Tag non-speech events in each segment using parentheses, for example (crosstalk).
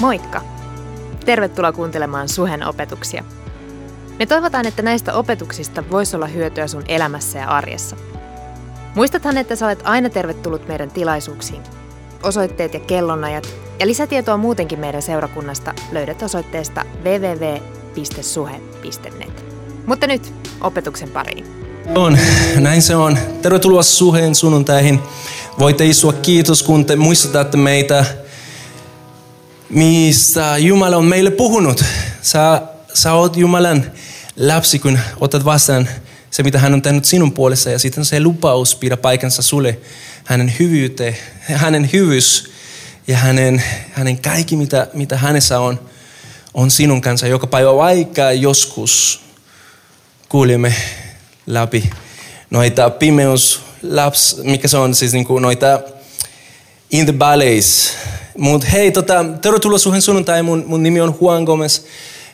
Moikka! Tervetuloa kuuntelemaan Suhen opetuksia. Me toivotaan, että näistä opetuksista voisi olla hyötyä sun elämässä ja arjessa. Muistathan, että sä olet aina tervetullut meidän tilaisuuksiin. Osoitteet ja kellonajat ja lisätietoa muutenkin meidän seurakunnasta löydät osoitteesta www.suhe.net. Mutta nyt opetuksen pariin. On, näin se on. Tervetuloa Suheen sunnuntaihin. Voitte istua kiitos, kun te muistutatte meitä mistä Jumala on meille puhunut. Sä, sä oot Jumalan lapsi, kun otat vastaan se, mitä hän on tehnyt sinun puolessa. Ja sitten se lupaus pidä paikansa sulle. Hänen hyvyyte, hänen hyvyys ja hänen, hänen kaikki, mitä, mitä hänessä on, on sinun kanssa joka päivä. Vaikka joskus kuulimme läpi noita pimeus, laps, mikä se on siis niin kuin noita in the valleys, mutta hei, tota, tervetuloa suhen sunnuntai. Mun, mun nimi on Juan Gomez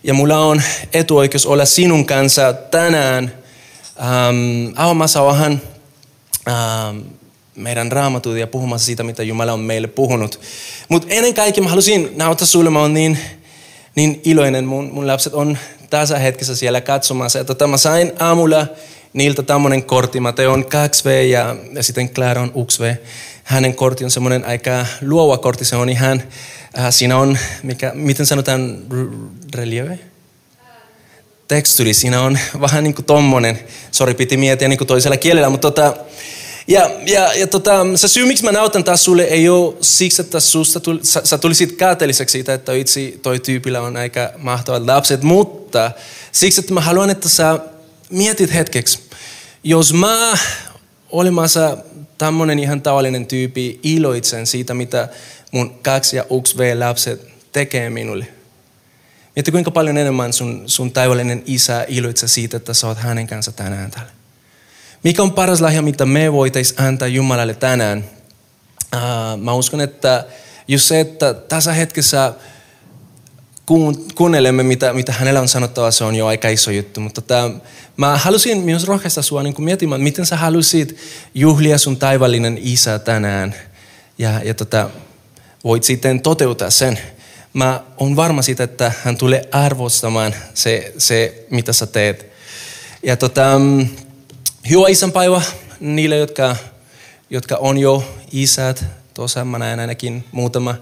ja mulla on etuoikeus olla sinun kanssa tänään ähm, avaamassa vähän ähm, meidän raamatut ja puhumassa siitä, mitä Jumala on meille puhunut. Mutta ennen kaikkea mä halusin nauttaa sulle, mä oon niin, niin iloinen. Mun, mun lapset on tässä hetkessä siellä katsomassa. Ja tota, mä sain aamulla niiltä tämmönen kortti. Mä teon 2V ja, ja sitten Clara on 1V hänen kortti on semmoinen aika luova kortti. Se on ihan, äh, siinä on, mikä, miten sanotaan, relieve? Teksturi, siinä on vähän niin kuin tommonen. Sori, piti miettiä niin kuin toisella kielellä, mutta tota, ja, ja, ja tota, se syy, miksi mä nautan taas sulle, ei ole siksi, että susta tuli, sä, sä tulisit kateelliseksi siitä, että itse toi tyypillä on aika mahtavat lapset, mutta siksi, että mä haluan, että sä mietit hetkeksi. Jos mä olemassa tämmöinen ihan tavallinen tyyppi iloitsen siitä, mitä mun kaksi ja yksi V-lapset tekee minulle. Mietti kuinka paljon enemmän sun, sun taivallinen isä iloitsee siitä, että sä oot hänen kanssa tänään täällä. Mikä on paras lahja, mitä me voitaisiin antaa Jumalalle tänään? Uh, mä uskon, että just se, että tässä hetkessä kuunnelemme, mitä, mitä hänellä on sanottava, se on jo aika iso juttu. Mutta tämä, mä halusin myös rohkaista sinua niin miettimään, miten sä halusit juhlia sun taivallinen isä tänään. Ja, ja tota, voit sitten toteuttaa sen. Mä on varma siitä, että hän tulee arvostamaan se, se mitä sä teet. Ja tota, mm, hyvä isänpäivä niille, jotka, jotka on jo isät. Tuossa mä näen ainakin muutama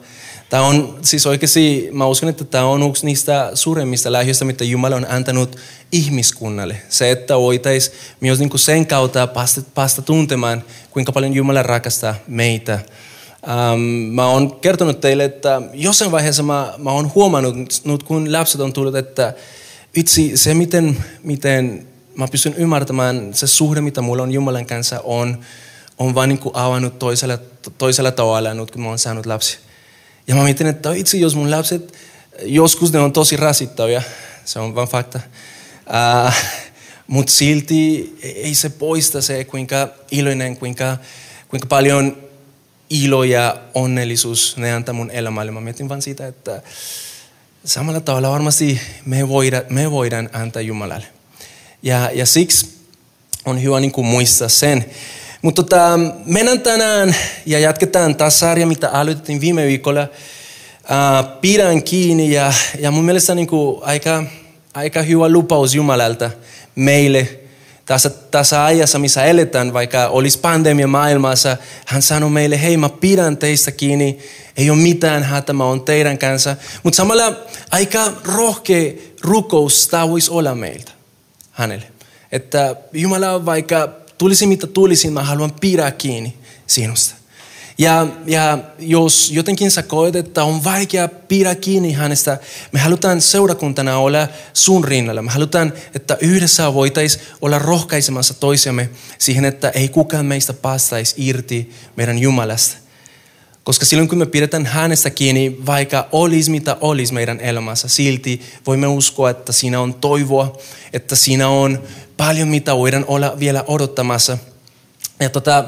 Tämä on siis oikeasti, mä uskon, että tämä on yksi niistä suuremmista lähdöistä, mitä Jumala on antanut ihmiskunnalle. Se, että voitaisiin myös niin kuin sen kautta päästä, päästä tuntemaan, kuinka paljon Jumala rakastaa meitä. Ähm, mä oon kertonut teille, että jossain vaiheessa mä, mä oon huomannut, nyt kun lapset on tullut, että itse se, miten, miten mä pystyn ymmärtämään se suhde, mitä mulla on Jumalan kanssa, on, on vain niin kuin avannut toisella, toisella tavalla nyt, kun mä oon saanut lapsia. Ja mä mietin, että itse jos mun lapset, joskus ne on tosi rasittavia, se on vaan fakta. Uh, Mutta silti ei se poista se, kuinka iloinen, kuinka, kuinka paljon ilo ja onnellisuus ne antaa mun elämälle. Mä mietin vaan siitä, että samalla tavalla varmasti me, voida, me voidaan antaa Jumalalle. Ja, ja siksi on hyvä niin kuin muistaa sen. Mutta tota, mennään tänään ja jatketaan taas sarja, mitä aloitettiin viime viikolla. Uh, pidän kiinni ja, ja mun mielestä niin kuin aika, aika hyvä lupaus Jumalalta meille tässä, tässä ajassa, missä eletään, vaikka olisi pandemia maailmassa. Hän sanoi meille, hei mä pidän teistä kiinni, ei ole mitään hätä, mä oon teidän kanssa. Mutta samalla aika rohkea rukous tämä voisi olla meiltä hänelle. Että Jumala vaikka tulisi mitä tulisi, mä haluan pidää kiinni sinusta. Ja, ja jos jotenkin sä koet, että on vaikea pidä kiinni hänestä, me halutaan seurakuntana olla sun rinnalla. Me halutaan, että yhdessä voitaisiin olla rohkaisemassa toisiamme siihen, että ei kukaan meistä päästäisi irti meidän Jumalasta. Koska silloin kun me pidetään hänestä kiinni, vaikka olisi mitä olisi meidän elämässä, silti voimme uskoa, että siinä on toivoa, että siinä on paljon mitä voidaan olla vielä odottamassa. Ja, tota,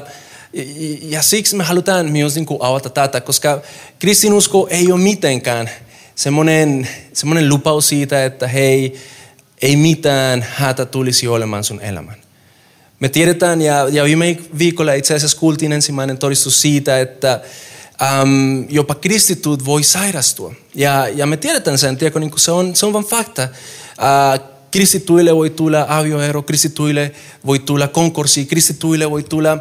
ja siksi me halutaan myös niin kuin avata tätä, koska kristinusko ei ole mitenkään semmoinen, semmoinen lupaus siitä, että hei, ei mitään hätä tulisi olemaan sun elämän. Me tiedetään, ja, ja viime viikolla itse asiassa kuultiin ensimmäinen todistus siitä, että äm, jopa kristityt voi sairastua. Ja, ja me tiedetään sen, tiedätkö, niin se, on, se on vain fakta. Äh, kristityille voi tulla avioero, kristityille voi tulla konkurssi, kristityille voi tulla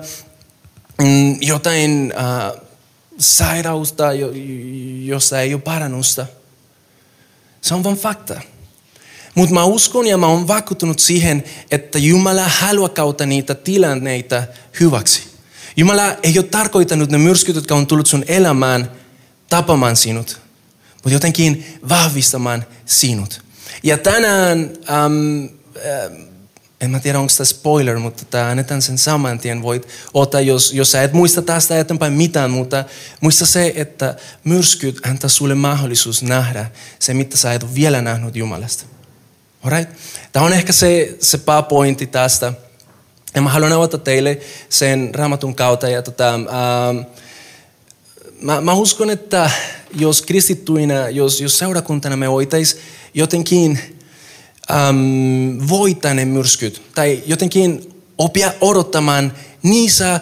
mm, jotain äh, sairausta, jossa ei ole parannusta. Se on vain fakta. Mutta mä uskon ja mä oon vakuuttunut siihen, että Jumala haluaa kautta niitä tilanneita hyväksi. Jumala ei ole tarkoittanut ne myrskyt, jotka on tullut sun elämään tapamaan sinut, mutta jotenkin vahvistamaan sinut. Ja tänään, ähm, äh, en mä tiedä onko tämä spoiler, mutta tämä annetaan sen saman tien. Voit ottaa, jos, jos sä et muista tästä eteenpäin mitään, mutta muista se, että myrskyt antaa sulle mahdollisuus nähdä se, mitä sä et ole vielä nähnyt Jumalasta. Alright? Tämä on ehkä se, se pääpointti tästä. Ja mä haluan avata teille sen raamatun kautta. Ja tota, ähm, mä, mä uskon, että jos kristittyinä, jos, jos seurakuntana me voitaisiin jotenkin ähm, voittaa ne myrskyt tai jotenkin oppia odottamaan niissä,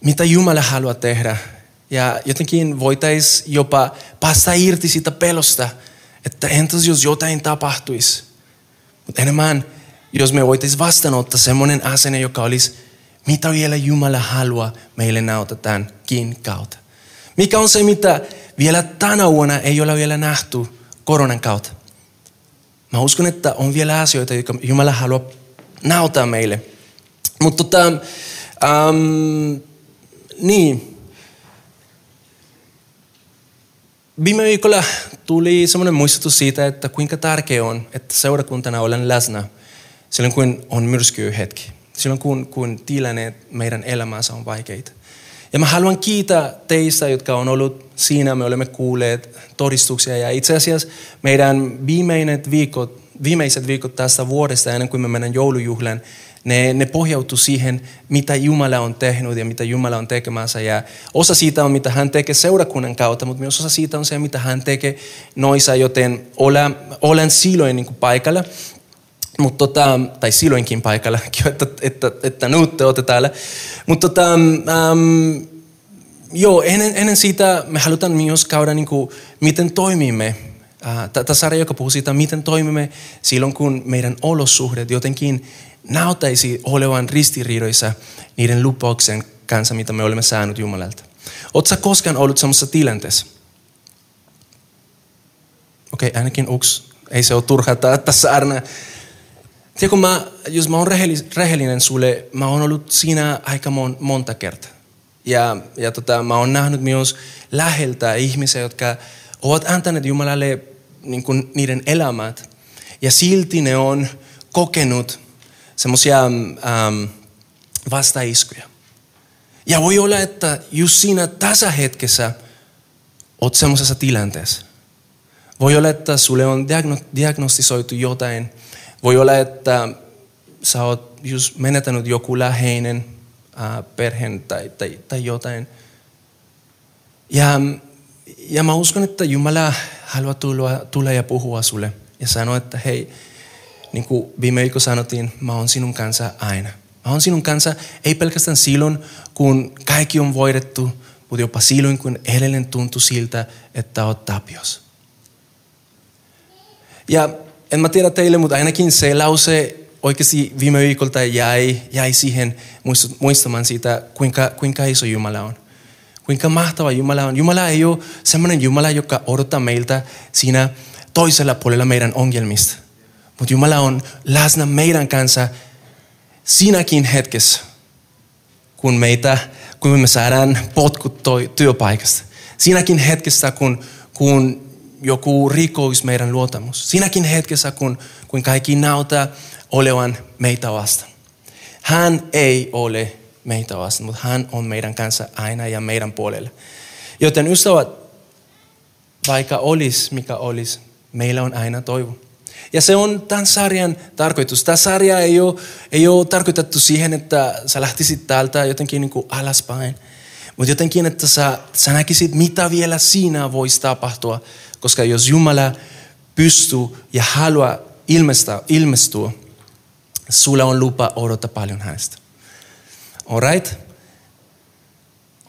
mitä Jumala haluaa tehdä. Ja jotenkin voitaisiin jopa päästä irti siitä pelosta, että entäs jos jotain tapahtuisi. Mutta enemmän, jos me voitaisiin vastaanottaa semmoinen asenne, joka olisi, mitä vielä Jumala haluaa meille näyttää tämänkin kautta. Mikä on se, mitä vielä tänä vuonna ei ole vielä nähty koronan kautta. Mä uskon, että on vielä asioita, jotka Jumala haluaa näyttää meille. Mutta tota, um, niin. Viime viikolla tuli semmoinen muistutus siitä, että kuinka tärkeää on, että seurakuntana olen läsnä silloin, kun on myrskyhetki. Silloin, kun, kun tilanne meidän elämänsä on vaikeita. Ja mä haluan kiittää teistä, jotka on ollut siinä. Me olemme kuulleet todistuksia ja itse asiassa meidän viimeiset viikot, viimeiset viikot tästä vuodesta ennen kuin me mennään joulujuhlaan, ne, ne pohjautuu siihen, mitä Jumala on tehnyt ja mitä Jumala on tekemässä. Ja osa siitä on, mitä hän tekee seurakunnan kautta, mutta myös osa siitä on se, mitä hän tekee noissa, joten olen, olen silloin niin kuin paikalla. Mut tota, tai silloinkin paikalla, (laughs) että, että, että nyt te olette täällä. Mutta tota, um, joo, ennen, ennen siitä me halutaan myös käydä, niin kuin, miten toimimme. Tätä sarja, joka puhuu siitä, miten toimimme silloin, kun meidän olosuhteet jotenkin näyttäisi olevan ristiriidoissa niiden lupauksen kanssa, mitä me olemme saaneet Jumalalta. Oletko koskaan ollut samassa tilanteessa? Okei, okay, ainakin uks. Ei se ole turhaa tässä Tiedätkö, mä, jos mä oon rehellinen sulle, mä oon ollut siinä aika mon, monta kertaa. Ja, ja tota, mä oon nähnyt myös läheltä ihmisiä, jotka ovat antaneet Jumalalle niin kuin niiden elämät. Ja silti ne on kokenut semmoisia ähm, vastaiskuja. Ja voi olla, että just siinä tässä hetkessä oot semmoisessa tilanteessa. Voi olla, että sulle on diagno- diagnostisoitu jotain. Voi olla, että sä oot just menetänyt joku läheinen äh, perheen tai, tai, tai jotain. Ja, ja mä uskon, että Jumala haluaa tulla, tulla ja puhua sulle ja sanoa, että hei, niin kuin viime viikolla sanottiin, mä oon sinun kanssa aina. Mä oon sinun kanssa ei pelkästään silloin, kun kaikki on voidettu, mutta jopa silloin, kun edelleen tuntuu siltä, että oot tapios. Ja en tiedä teille, mutta ainakin se lause oikeasti viime viikolta jäi, jäi siihen muistamaan siitä, kuinka, kuinka iso Jumala on. Kuinka mahtava Jumala on. Jumala ei ole sellainen Jumala, joka odottaa meiltä siinä toisella puolella meidän ongelmista. Mutta Jumala on läsnä meidän kanssa siinäkin hetkessä, kun, meitä, kun me saadaan potkut toi, työpaikasta. Siinäkin hetkessä, kun, kun joku rikoisi meidän luotamus. Siinäkin hetkessä, kun, kun kaikki näyttää olevan meitä vastaan. Hän ei ole meitä vastaan, mutta hän on meidän kanssa aina ja meidän puolella. Joten ystävät, vaikka olisi mikä olisi, meillä on aina toivo. Ja se on tämän sarjan tarkoitus. Tämä sarja ei ole, ei ole tarkoitettu siihen, että sä lähtisit täältä jotenkin niin kuin alaspäin. Mutta jotenkin, että sä, sä näkisit, mitä vielä siinä voisi tapahtua. Koska jos Jumala pystyy ja haluaa ilmestyä, ilmestyä sulla on lupa odottaa paljon hänestä. Alright?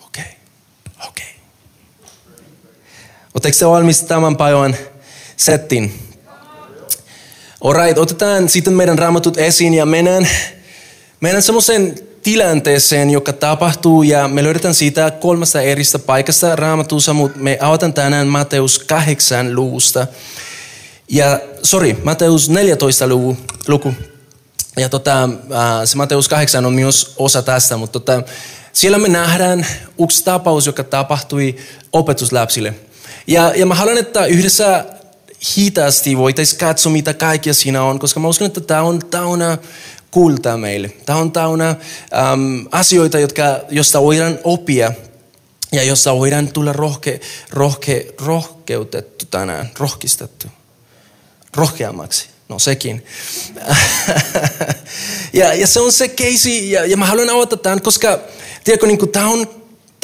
Okei. Okay. Okei. Okay. Oletteko te valmis tämän päivän settin? Alright, otetaan sitten meidän raamatut esiin ja mennään, mennään semmoisen tilanteeseen, joka tapahtuu ja me löydetään siitä kolmesta eristä paikasta raamatussa, mutta me avataan tänään Mateus 8 luvusta. Ja sorry, Mateus 14 luku. luku. Ja tota, se Mateus 8 on myös osa tästä, mutta tota, siellä me nähdään yksi tapaus, joka tapahtui opetuslapsille. Ja, ja mä haluan, että yhdessä hitaasti voitaisiin katsoa, mitä kaikkea siinä on, koska mä uskon, että tämä on täynnä kultaa meille. Tämä on täynnä äm, asioita, jotka, josta voidaan oppia ja josta voidaan tulla rohke, rohke, rohkeutettu tänään, rohkistettu, rohkeammaksi. No sekin. (laughs) ja, ja se on se keisi, ja, ja mä haluan avata tämän, koska tiedätkö, niin tämä on,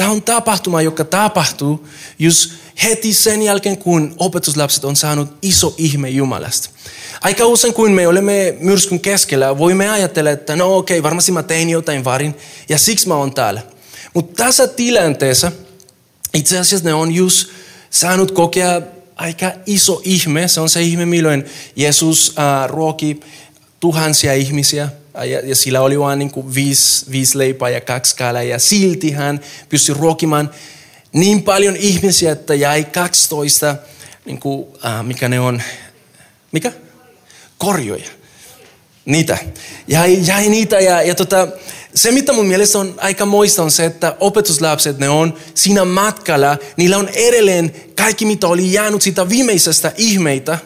on tapahtuma, joka tapahtuu just heti sen jälkeen, kun opetuslapset on saanut iso ihme Jumalasta. Aika usein, kun me olemme myrskyn keskellä, voimme ajatella, että no okei, okay, varmasti mä tein jotain varin ja siksi mä oon täällä. Mutta tässä tilanteessa itse asiassa ne on just saanut kokea aika iso ihme. Se on se ihme, milloin Jeesus äh, ruoki tuhansia ihmisiä ja, ja sillä oli vain niin kuin viisi, viisi leipää ja kaksi kalaa ja silti hän pystyi ruokimaan niin paljon ihmisiä, että jäi 12, niin kuin, äh, mikä ne on, mikä? Korjoja. Niitä. Jäi, jäi niitä ja, ja tota, se, mitä mun mielestä on aika moista, on se, että opetuslapset, ne on siinä matkalla, niillä on edelleen kaikki, mitä oli jäänyt sitä viimeisestä ihmeitä,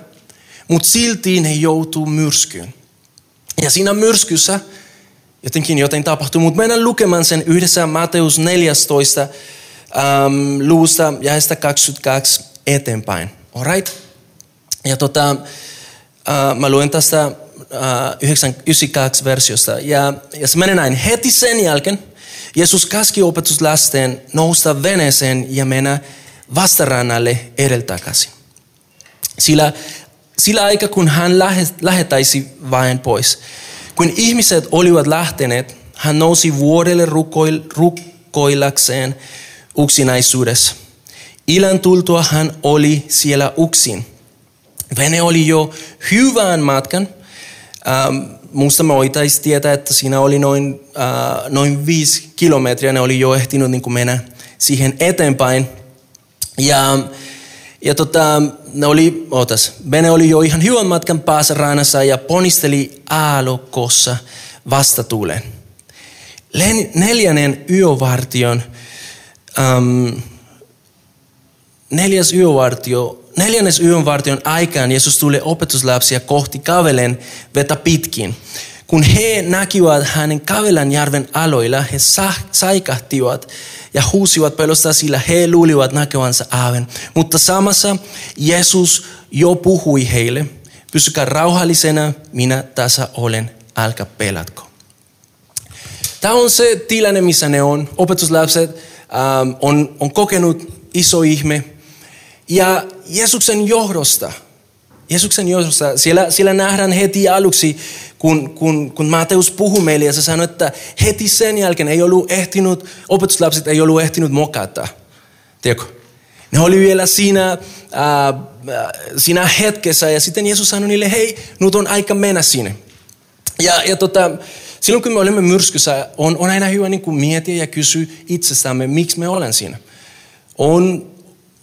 mutta silti ne joutuu myrskyyn. Ja siinä myrskyssä jotenkin jotain tapahtuu, mutta mennään lukemaan sen yhdessä Mateus 14 ähm, luusta ja 22 eteenpäin. Alright? Ja tota, äh, mä luen tästä 92 versiosta. Ja, ja se menee näin. Heti sen jälkeen Jeesus käski opetuslasten nousta veneeseen ja mennä vastarannalle edeltäkäsi. Sillä, sillä aika kun hän lähetäisi vain pois. Kun ihmiset olivat lähteneet, hän nousi vuodelle rukoil, rukoillakseen uksinaisuudessa. Ilan tultua hän oli siellä uksin. Vene oli jo hyvän matkan Ähm, musta voitaisiin tietää, että siinä oli noin, äh, noin viisi kilometriä, ne oli jo ehtinyt niin mennä siihen eteenpäin. Ja, ja tota, ne oli, ootas, Bene oli jo ihan hyvän matkan päässä rannassa ja ponisteli aalokossa vastatuuleen. Neljännen yövartion, ähm, neljäs yövartio neljännes yönvartion aikaan Jeesus tuli opetuslapsia kohti kavelen vetä pitkin. Kun he näkivät hänen kavelan järven aloilla, he saikahtivat ja huusivat pelosta, sillä he luulivat näkevänsä aaven. Mutta samassa Jeesus jo puhui heille, pysykää rauhallisena, minä tässä olen, älkää pelatko. Tämä on se tilanne, missä ne on. Opetuslapset ähm, on, on kokenut iso ihme, ja Jeesuksen johdosta, Jeesuksen johdosta, siellä, siellä nähdään heti aluksi, kun, kun, kun Mateus puhuu meille ja se sanoi, että heti sen jälkeen ei ollut ehtinyt, opetuslapset ei ollut ehtinyt mokata. Tiedätkö? Ne oli vielä siinä, äh, siinä hetkessä ja sitten Jeesus sanoi niille, hei, nyt on aika mennä sinne. Ja, ja tota, silloin kun me olemme myrskyssä, on, on aina hyvä niin kuin miettiä ja kysyä itsestämme, miksi me olen siinä. On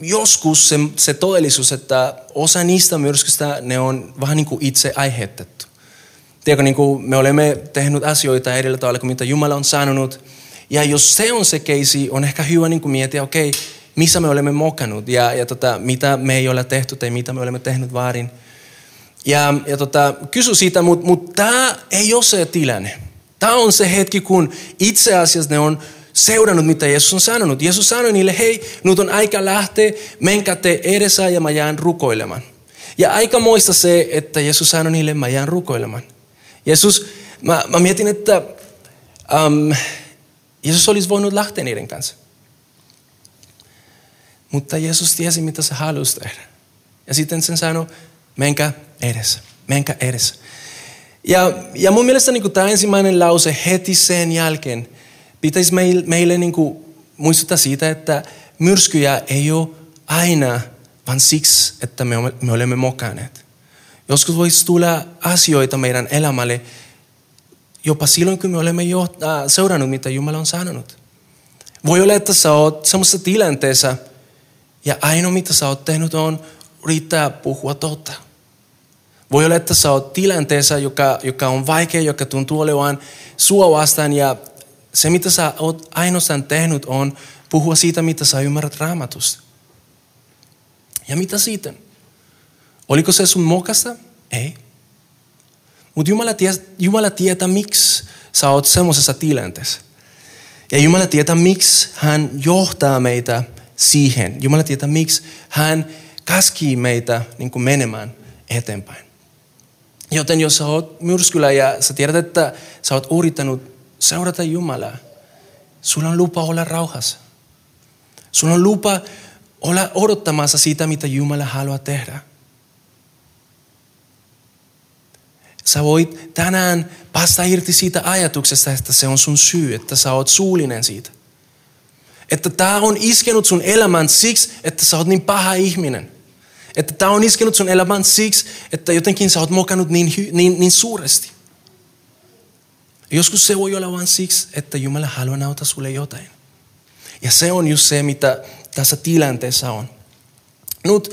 joskus se, se todellisuus, että osa niistä myrskystä ne on vähän niin kuin itse aiheutettu. Tiedätkö, niin kuin me olemme tehnyt asioita edellä tavalla kuin mitä Jumala on sanonut. Ja jos se on se keisi, on ehkä hyvä niin kuin miettiä, okei, okay, missä me olemme mokannut ja, ja tota, mitä me ei ole tehty tai mitä me olemme tehnyt väärin. Ja, ja tota, kysy siitä, mutta mut tämä ei ole se tilanne. Tämä on se hetki, kun itse asiassa ne on seurannut, mitä Jeesus on sanonut. Jeesus sanoi niille, hei, nyt on aika lähteä, menkää te edessä ja mä jään rukoilemaan. Ja aika moista se, että Jeesus sanoi niille, mä jään rukoilemaan. Jeesus, mä, mä mietin, että um, Jeesus olisi voinut lähteä niiden kanssa. Mutta Jeesus tiesi, mitä se halusi tehdä. Ja sitten sen sanoi, menkää edessä, menkää edessä. Ja, ja mun mielestä niin tämä ensimmäinen lause heti sen jälkeen, pitäisi meille, meille niin kuin muistuttaa siitä, että myrskyjä ei ole aina vaan siksi, että me, me olemme mokanneet. Joskus voisi tulla asioita meidän elämälle jopa silloin, kun me olemme jo, äh, seurannut, mitä Jumala on sanonut. Voi olla, että sä oot semmoisessa tilanteessa ja ainoa, mitä sä oot tehnyt, on riittää puhua totta. Voi olla, että sä oot tilanteessa, joka, joka on vaikea, joka tuntuu olevan sua vastaan ja se, mitä sä oot ainoastaan tehnyt, on puhua siitä, mitä sä ymmärrät raamatusta. Ja mitä sitten? Oliko se sun mokasta? Ei. Mutta Jumala, tie, Jumala tietää, miksi sä oot semmoisessa tilanteessa. Ja Jumala tietää, miksi hän johtaa meitä siihen. Jumala tietää, miksi hän käskii meitä niin kuin menemään eteenpäin. Joten jos sä oot myrskyllä ja sä tiedät, että sä oot yrittänyt seurata Jumalaa, sulla on lupa olla rauhassa. Sulla on lupa olla odottamassa sitä, mitä Jumala haluaa tehdä. Sä voit tänään päästä irti siitä ajatuksesta, että se on sun syy, että sä oot suullinen siitä. Että tämä on iskenut sun elämän siksi, että sä oot niin paha ihminen. Että tämä on iskenut sun elämän siksi, että jotenkin sä oot mokannut niin, niin, niin suuresti. Joskus se voi olla vain siksi, että Jumala haluaa nauttaa sulle jotain. Ja se on just se, mitä tässä tilanteessa on. Nyt,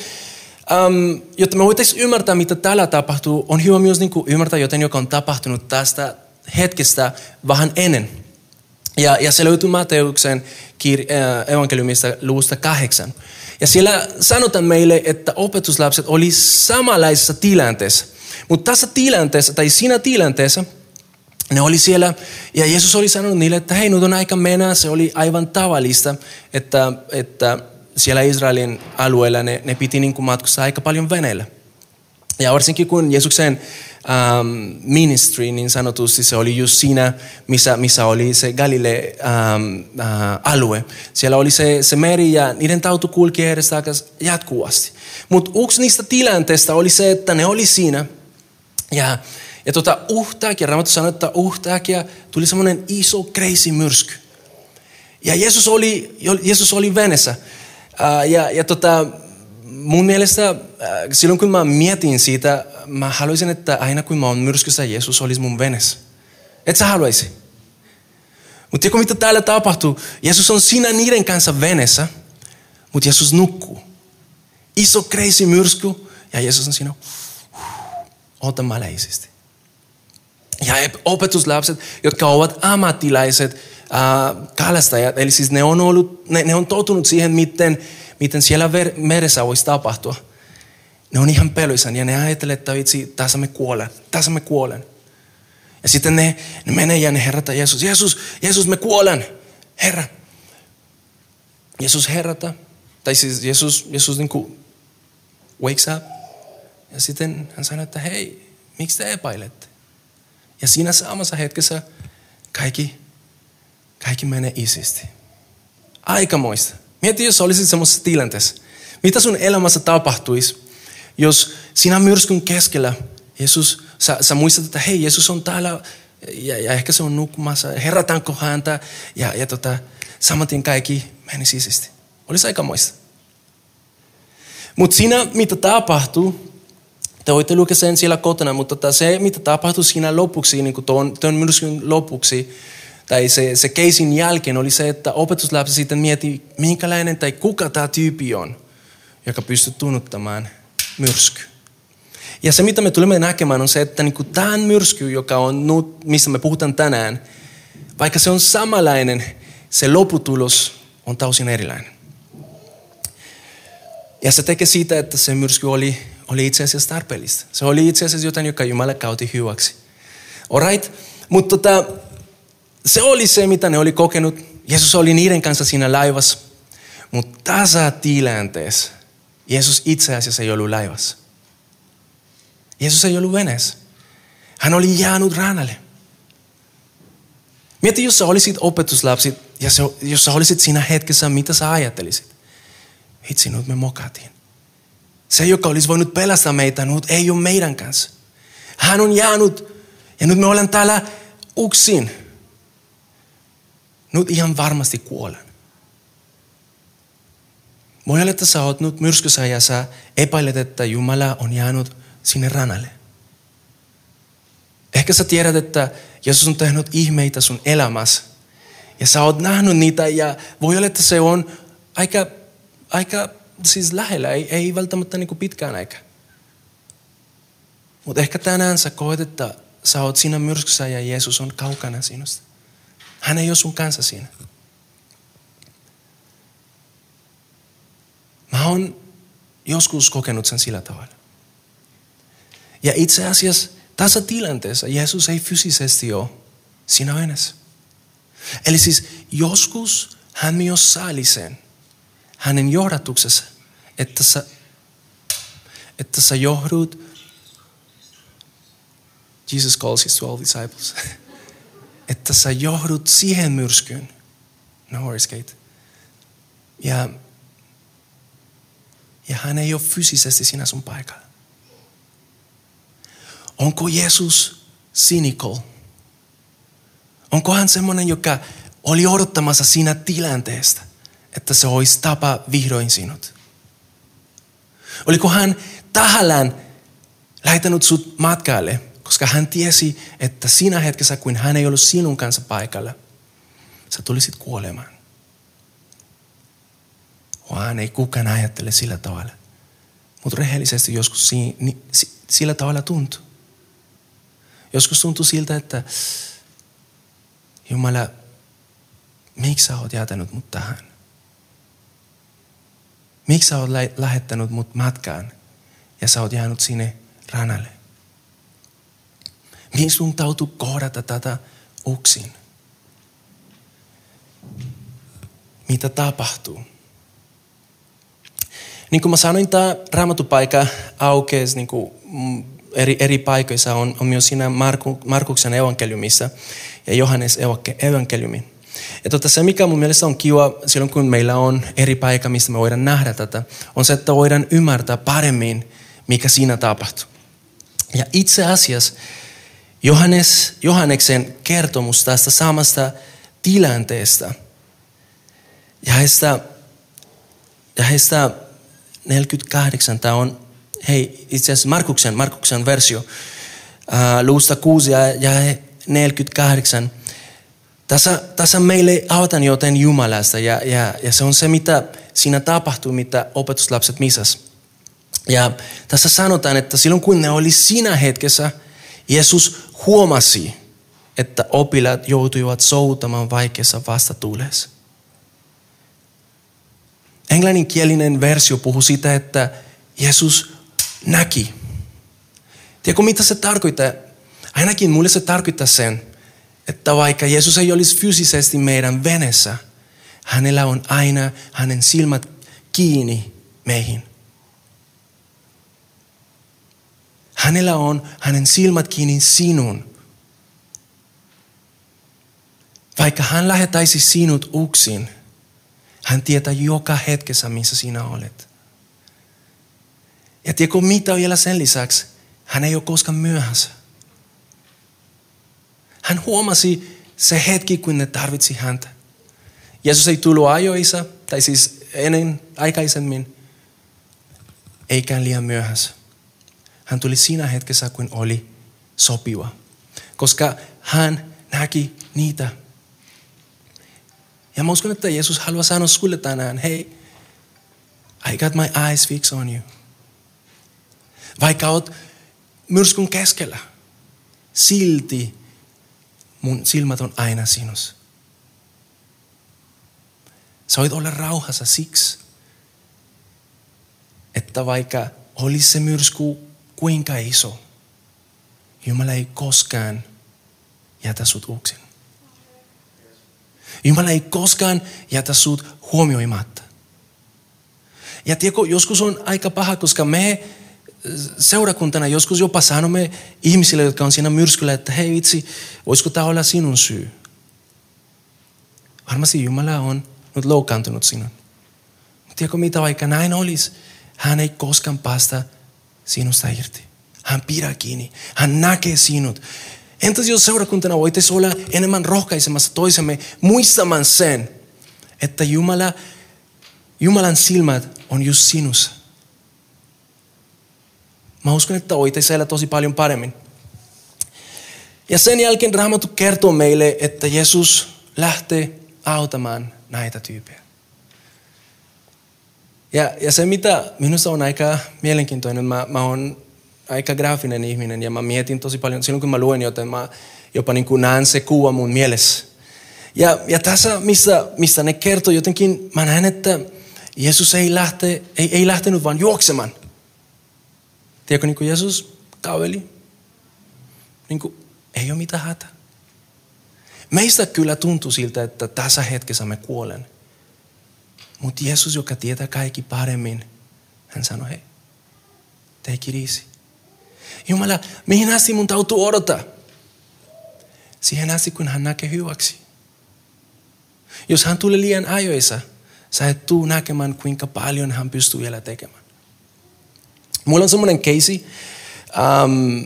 um, jotta me voitaisiin ymmärtää, mitä täällä tapahtuu, on hyvä myös niin kuin ymmärtää jotain, joka on tapahtunut tästä hetkestä vähän ennen. Ja, ja se löytyy Matteuksen kir- äh, evankeliumista luvusta kahdeksan. Ja siellä sanotaan meille, että opetuslapset oli samanlaisessa tilanteessa. Mutta tässä tilanteessa, tai siinä tilanteessa, ne oli siellä, ja Jeesus oli sanonut niille, että hei, nyt on aika mennä. Se oli aivan tavallista, että, että siellä Israelin alueella ne, ne piti niin kuin matkustaa aika paljon veneellä. Ja varsinkin kun Jeesuksen um, ministry, niin sanotusti se oli just siinä, missä, missä oli se Galile um, uh. Siellä oli se, se meri ja niiden tautu kulki edestä jatkuvasti. Mutta yksi niistä tilanteista oli se, että ne oli siinä. Ja, ja tota, uhtakia, Raamattu sanoi, että uhtakia tuli semmoinen iso crazy myrsky. Ja Jeesus oli, Jeesus oli venessä. Uh, ja, ja tota, mun mielestä äh, silloin kun mä mietin siitä, mä haluaisin, että aina kun mä oon myrskyssä, Jeesus olisi mun venessä. Et sä haluaisi. Mutta tiedätkö mitä täällä tapahtuu? Jeesus on siinä niiden kanssa venessä, mutta Jeesus nukkuu. Iso crazy myrsky ja Jeesus on siinä otamalaisesti. Ja opetuslapset, jotka ovat ammattilaiset äh, kalastajat, eli siis ne on, ollut, ne, ne on tottunut siihen, miten miten siellä meressä voisi tapahtua. Ne on ihan peloissaan ja ne ajattelee, että vitsi, tässä me kuolen, tässä me kuolen. Ja sitten ne, ne menee ja ne herätä Jeesus. Jeesus, Jeesus, me kuolen. Herra. Jeesus herätä. Tai siis Jeesus, Jeesus niin kuin wakes up. Ja sitten hän sanoo, että hei, miksi te epäilette? Ja siinä samassa hetkessä kaikki, kaikki menee isisti. Aikamoista. Mieti, jos olisit semmoisessa tilanteessa. Mitä sun elämässä tapahtuisi, jos sinä myrskyn keskellä Jeesus, sä, sä muistat, että hei, Jeesus on täällä ja, ja ehkä se on nukkumassa, herätäänkö häntä ja, ja tota, samatin kaikki meni sisisti. Olisi aika muista. Mutta siinä, mitä tapahtuu, te voitte lukea sen siellä kotona, mutta se, mitä tapahtuu siinä lopuksi, niin kuin tuon, tuon myrskyn lopuksi, tai se, se keisin jälkeen oli se, että opetuslapsi sitten mieti, minkälainen tai kuka tämä tyyppi on, joka pystyy tunnuttamaan myrsky. Ja se, mitä me tulemme näkemään, on se, että niin tämä myrsky, joka on nyt, missä me puhutaan tänään, vaikka se on samanlainen, se loputulos on täysin erilainen. Ja se tekee siitä, että se myrsky oli, oli itse asiassa tarpeellista. Se oli itse asiassa jotain, joka Jumala kauti hyväksi. Alright? Mutta tota, se oli se, mitä ne oli kokenut. Jeesus oli niiden kanssa siinä laivassa. Mutta tässä tilanteessa Jeesus itse asiassa ei ollut laivassa. Jeesus ei ollut veneessä. Hän oli jäänyt rannalle. Mieti, jos sä olisit opetuslapsi ja se, jos sä olisit siinä hetkessä, mitä sä ajattelisit? Hitsi, nyt me mokatiin. Se, joka olisi voinut pelastaa meitä, nyt ei ole meidän kanssa. Hän on jäänyt ja nyt me olemme täällä uksin nyt ihan varmasti kuolen. Voi olla, että sä oot nyt myrskyssä ja sä epäilet, että Jumala on jäänyt sinne ranalle. Ehkä sä tiedät, että Jeesus on tehnyt ihmeitä sun elämässä. Ja sä oot nähnyt niitä ja voi olla, että se on aika, aika siis lähellä, ei, ei välttämättä niin kuin pitkään aika. Mutta ehkä tänään sä koet, että sä oot siinä myrskyssä ja Jeesus on kaukana sinusta. Hän ei ole sun kanssa siinä. Mä oon joskus kokenut sen sillä tavalla. Ja itse asiassa tässä tilanteessa Jeesus ei fyysisesti ole siinä aines. Eli siis joskus hän myös saali sen hänen johdatuksessa, että sä, että sä johdut Jesus calls his 12 disciples. (laughs) että sä johdut siihen myrskyyn. No worries, Kate. Ja, ja hän ei ole fyysisesti siinä sun paikalla. Onko Jeesus cynical? Onko hän semmoinen, joka oli odottamassa siinä tilanteesta, että se olisi tapa vihdoin sinut? Oliko hän tahallään lähettänyt sut matkalle, koska hän tiesi, että siinä hetkessä, kun hän ei ollut sinun kanssa paikalla, sä tulisit kuolemaan. Vaan ei kukaan ajattele sillä tavalla. Mutta rehellisesti joskus si, ni, si, sillä tavalla tuntuu. Joskus tuntuu siltä, että Jumala, miksi sä oot jätänyt mut tähän? Miksi sä oot lähettänyt mut matkaan ja sä oot jäänyt sinne ranalle? Niin sun täytyy kohdata tätä uksin. Mitä tapahtuu? Niin kuin mä sanoin, tämä raamatupaikka aukeaa niin kuin mm, eri, eri paikoissa. On, on myös siinä Marku, Markuksen evankeliumissa ja Johannes evankeliumi. Ja tota, se, mikä mun mielestä on kiva silloin, kun meillä on eri paikka, mistä me voidaan nähdä tätä, on se, että voidaan ymmärtää paremmin, mikä siinä tapahtuu. Ja itse asiassa Johannes, Johanneksen kertomus tästä samasta tilanteesta. Ja heistä, ja heistä 48, tämä on, hei itse asiassa Markuksen, Markuksen versio, ää, luusta 6 ja, ja 48. Tässä, tässä meille autan joten Jumalasta ja, ja, ja se on se, mitä siinä tapahtuu, mitä opetuslapset misas. Ja tässä sanotaan, että silloin kun ne oli siinä hetkessä, Jeesus huomasi, että opilaat joutuivat soutamaan vaikeassa vastatuulessa. Englanninkielinen versio puhuu sitä, että Jeesus näki. Tiedätkö mitä se tarkoittaa? Ainakin mulle se tarkoittaa sen, että vaikka Jeesus ei olisi fyysisesti meidän venessä, hänellä on aina hänen silmät kiinni meihin. Hänellä on hänen silmät kiinni sinun. Vaikka hän lähetäisi sinut uksin, hän tietää joka hetkessä, missä sinä olet. Ja tiedätkö mitä vielä sen lisäksi? Hän ei ole koskaan myöhässä. Hän huomasi se hetki, kun ne tarvitsi häntä. Jeesus ei tullut ajoissa, tai siis ennen aikaisemmin, eikä liian myöhässä. Hän tuli siinä hetkessä, kun oli sopiva. Koska hän näki niitä. Ja mä uskon, että Jeesus haluaa sanoa sulle tänään, hei, I got my eyes fixed on you. Vaikka oot myrskyn keskellä, silti mun silmät on aina sinus. Sä voit olla rauhassa siksi, että vaikka olisi se myrsky kuinka iso, Jumala ei koskaan jätä sut yksin. Jumala ei koskaan jätä sut huomioimatta. Ja tiedätkö, joskus on aika paha, koska me seurakuntana joskus jopa sanomme ihmisille, jotka on siinä myrskyllä, että hei vitsi, voisiko tämä olla sinun syy? Varmasti Jumala on nyt loukkaantunut sinun. Tiedätkö mitä, vaikka näin olisi, hän ei koskaan päästä sinusta irti. Hän pidä kiinni. Hän näkee sinut. Entäs jos seurakuntana voitaisiin olla enemmän rohkaisemassa toisemme muistamaan sen, että Jumala, Jumalan silmät on just sinussa. Mä uskon, että oite siellä tosi paljon paremmin. Ja sen jälkeen Raamattu kertoo meille, että Jeesus lähtee autamaan näitä tyyppejä. Ja, ja se, mitä minusta on aika mielenkiintoinen, mä, mä oon aika graafinen ihminen ja mä mietin tosi paljon, silloin kun mä luen joten mä jopa niin kuin näen se kuva mun mielessä. Ja, ja tässä, missä, missä ne kertoo jotenkin, mä näen, että Jeesus ei, lähte, ei, ei lähtenyt vaan juoksemaan. Tiedätkö, niin kuin Jeesus kaveli, niin kuin, ei ole mitään hätä. Meistä kyllä tuntuu siltä, että tässä hetkessä me kuolen. Mutta Jeesus, joka tietää kaikki paremmin, hän sanoi, hei, take it. Jumala, mihin asti mun täytyy odottaa? Siihen asti, kun hän näkee hyväksi. Jos hän tulee liian ajoissa, sä et tuu näkemään, kuinka paljon hän pystyy vielä tekemään. Mulla on semmoinen keisi, um,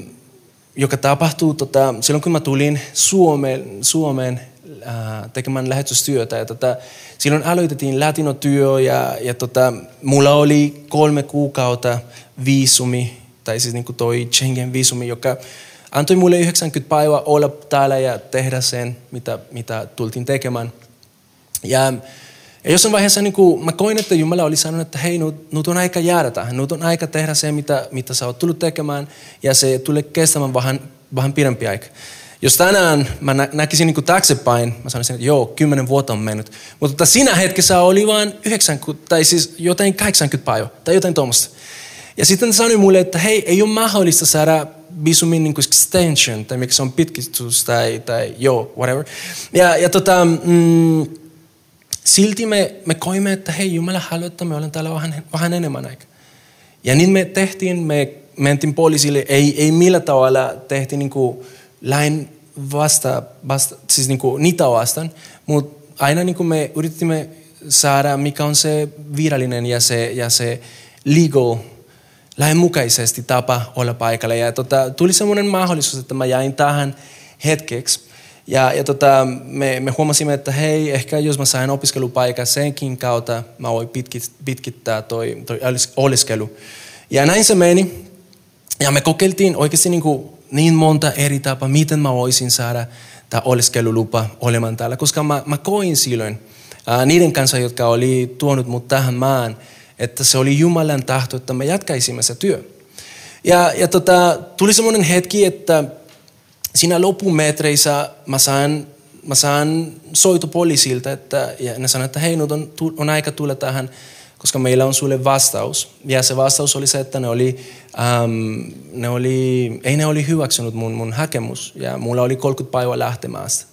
joka tapahtuu tota, silloin, kun mä tulin Suomeen, Suomeen uh, tekemään lähetystyötä. Ja tota, silloin aloitettiin latinotyö ja, ja tota, mulla oli kolme kuukautta viisumi, tai siis niin kuin toi Schengen viisumi, joka antoi mulle 90 päivää olla täällä ja tehdä sen, mitä, mitä tultiin tekemään. Ja ja jossain vaiheessa niin kuin, mä koin, että Jumala oli sanonut, että hei, nyt, nyt on aika jäädä tähän. Nyt on aika tehdä se, mitä, mitä sä oot tullut tekemään. Ja se tulee kestämään vähän, vähän pidempi aika. Jos tänään mä nä- näkisin niin taaksepäin, mä sanoisin, että joo, kymmenen vuotta on mennyt. Mutta siinä hetkessä oli vain 90, tai siis jotain 80 päivää, tai jotain tuommoista. Ja sitten sanoi mulle, että hei, ei ole mahdollista saada visumin niin extension, tai mikä se on pitkitys, tai, tai joo, whatever. Ja, ja tota, mm, silti me, me koimme, että hei Jumala haluaa, että me ollaan täällä vähän, vähän enemmän aika. Ja niin me tehtiin, me mentiin poliisille, ei, ei millä tavalla tehtiin niin kuin lain vasta, vasta siis niin kuin niitä vastaan, mutta aina niin kuin me yritimme saada, mikä on se virallinen ja se, ja se legal, lainmukaisesti tapa olla paikalla. Ja tota, tuli semmoinen mahdollisuus, että mä jäin tähän hetkeksi. Ja, ja tota, me, me huomasimme, että hei, ehkä jos mä sain opiskelupaikan senkin kautta, mä voin pitkit, pitkittää toi, toi oleskelu. Ja näin se meni. Ja me kokeiltiin oikeasti niin, kuin niin monta eri tapaa, miten mä voisin saada tämä oleskelulupa olemaan täällä. Koska mä, mä koin silloin ää, niiden kanssa, jotka oli tuonut mut tähän maan, että se oli Jumalan tahto, että me jatkaisimme se työ. Ja, ja tota, tuli semmoinen hetki, että siinä loppumetreissä mä saan, mä saan soitu poliisilta, että, ja ne sanoivat, että hei, nyt on, on aika tulla tähän, koska meillä on sulle vastaus. Ja se vastaus oli se, että ne oli, ähm, ne oli, ei ne oli hyväksynyt mun, mun hakemus, ja mulla oli 30 päivää lähtemästä.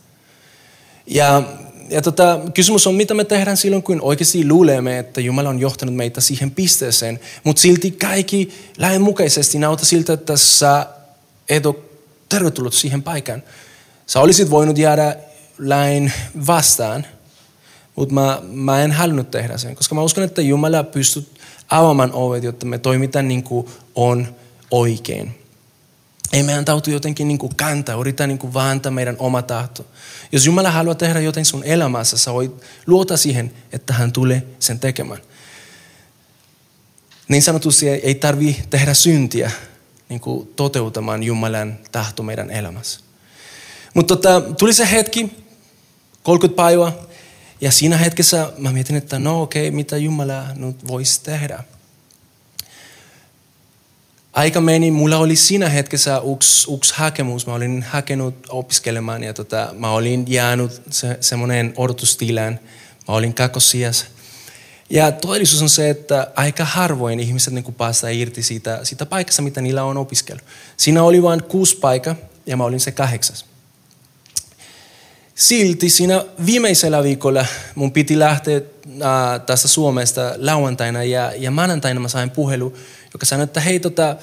Ja, ja tota, kysymys on, mitä me tehdään silloin, kun oikeasti luulemme, että Jumala on johtanut meitä siihen pisteeseen, mutta silti kaikki lähenmukaisesti näyttää siltä, että sä et ole tervetullut siihen paikan. Sä olisit voinut jäädä lain vastaan, mutta mä, mä en halunnut tehdä sen, koska mä uskon, että Jumala pystyy avaamaan ovet, jotta me toimitaan niin kuin on oikein. Ei meidän tautu jotenkin niin kuin kantaa, yritä niin kuin vääntää meidän oma tahto. Jos Jumala haluaa tehdä jotain sun elämässä, sä voit luota siihen, että hän tulee sen tekemään. Niin sanotusti ei tarvi tehdä syntiä, niin kuin toteutamaan Jumalan tahto meidän elämässä. Mutta tota, tuli se hetki, 30 päivää, ja siinä hetkessä mä mietin, että no okei, okay, mitä Jumala nyt voisi tehdä. Aika meni, mulla oli siinä hetkessä yksi, yksi hakemus, mä olin hakenut opiskelemaan ja tota, mä olin jäänyt se, semmoinen odotustilään. Mä olin kakkosijas. Ja todellisuus on se, että aika harvoin ihmiset niin päästään irti siitä, siitä paikasta, mitä niillä on opiskellut. Siinä oli vain kuusi paikkaa ja mä olin se kahdeksas. Silti siinä viimeisellä viikolla mun piti lähteä äh, tästä Suomesta lauantaina ja, ja maanantaina mä sain puhelu, joka sanoi, että hei tota, äh,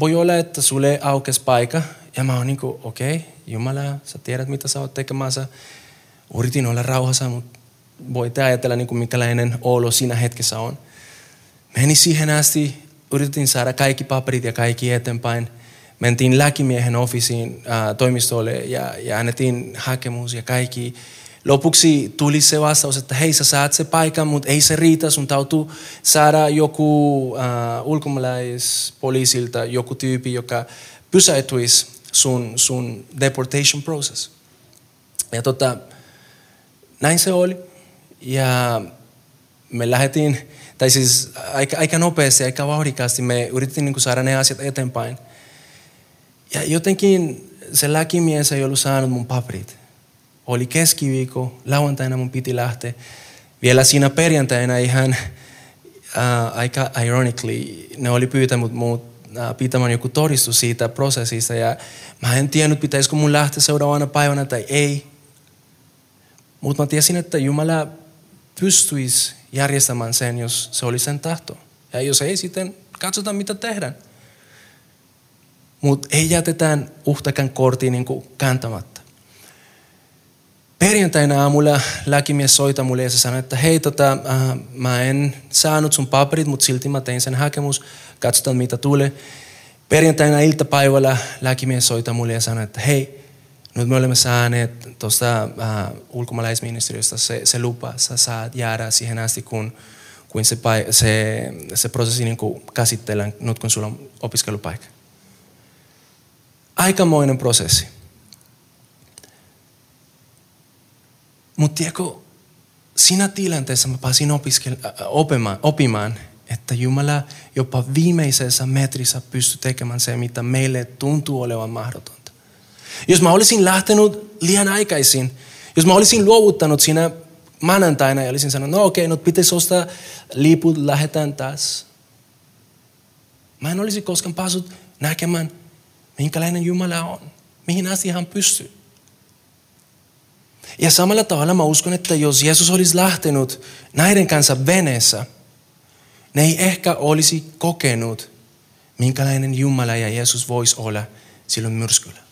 voi olla, että sulle aukesi paikka. Ja mä oon niin okei, okay, Jumala, sä tiedät mitä sä oot tekemässä. Yritin olla rauhassa, mutta voitte ajatella, niin kuin minkälainen olo siinä hetkessä on. Meni siihen asti, yritin saada kaikki paperit ja kaikki eteenpäin. Mentiin läkimiehen ofisiin, toimistolle ja, ja annettiin hakemus ja kaikki lopuksi tuli se vastaus, että hei sä saat se paikan, mutta ei se riitä, sun täytyy saada joku äh, ulkomaalaispoliisilta joku tyyppi, joka pysäytyisi sun, sun deportation process. Ja tota, näin se oli. Ja me lähetin, tai siis aika, aika nopeasti, aika vauhdikkaasti me yritettiin niin saada ne asiat eteenpäin. Ja jotenkin se läkimies ei ollut saanut mun paperit. Oli keskiviikko, lauantaina mun piti lähteä. Vielä siinä perjantaina ihan uh, aika ironically, ne oli pyytänyt mut uh, pitämään joku todistus siitä prosessista. Ja mä en tiennyt, pitäisikö mun lähteä seuraavana päivänä tai ei. Mutta mä tiesin, että Jumala pystyisi järjestämään sen, jos se oli sen tahto. Ja jos ei, sitten katsotaan, mitä tehdään. Mutta ei jätetään uhtakan korttia niin kääntämättä. Perjantaina aamulla lääkimies soita mulle ja se sanoi, että hei, tota, äh, mä en saanut sun paperit, mutta silti mä tein sen hakemus, katsotaan mitä tulee. Perjantaina iltapäivällä lääkimies soita mulle ja sanoi, että hei, nyt me olemme saaneet tuosta äh, ulkomaalaisministeriöstä se, se lupa, sä saat jäädä siihen asti, kun, kun se, se, se prosessi niin käsitellään, nyt kun sulla on opiskelupaikka. Aikamoinen prosessi. Mutta tiedätkö, siinä tilanteessa mä pääsin opiskel- äh, opimaan, opimaan, että Jumala jopa viimeisessä metrissä pystyy tekemään se, mitä meille tuntuu olevan mahdotonta. Jos mä olisin lähtenyt liian aikaisin, jos mä olisin luovuttanut siinä maanantaina ja olisin sanonut, no okei, okay, no pitäisi ostaa liput, lähdetään taas. Mä en olisi koskaan päässyt näkemään, minkälainen Jumala on, mihin asti hän pystyy. Ja samalla tavalla mä uskon, että jos Jeesus olisi lähtenyt näiden kanssa veneessä, ne ei ehkä olisi kokenut, minkälainen Jumala ja Jeesus voisi olla silloin myrskyllä.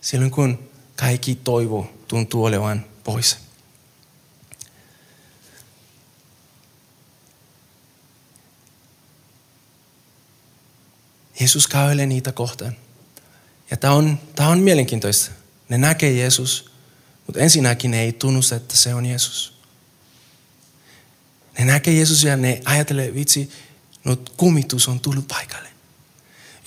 Silloin kun kaikki toivo tuntuu olevan pois. Jeesus kävelee niitä kohtaan. Ja tämä on, tämä on mielenkiintoista. Ne näkee Jeesus, mutta ensinnäkin ne ei tunnusta, että se on Jeesus. Ne näkee Jeesus ja ne ajattelee, vitsi, nyt kumitus on tullut paikalle.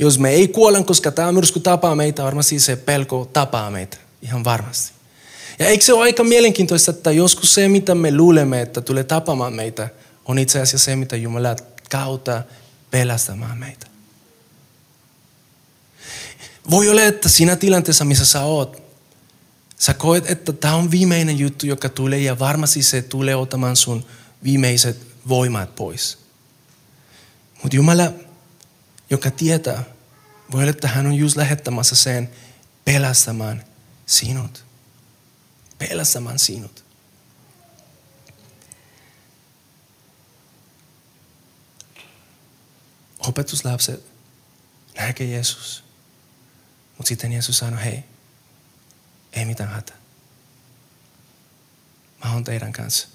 Jos me ei kuolla, koska tämä myrsky tapaa meitä, varmasti se pelko tapaa meitä. Ihan varmasti. Ja eikö se ole aika mielenkiintoista, että joskus se, mitä me luulemme, että tulee tapamaan meitä, on itse asiassa se, mitä Jumala kautta pelastamaan meitä. Voi olla, että siinä tilanteessa, missä sä oot, sä koet, että tämä on viimeinen juttu, joka tulee ja varmasti se tulee ottamaan sun viimeiset voimat pois. Mutta Jumala, joka tietää, voi olla, että hän on just lähettämässä sen pelastamaan sinut. Pelastamaan sinut. Opetuslapset näkee Jeesus. Mutta sitten Jeesus sanoi, hei, ei mitään hätää. Mä oon teidän kanssa.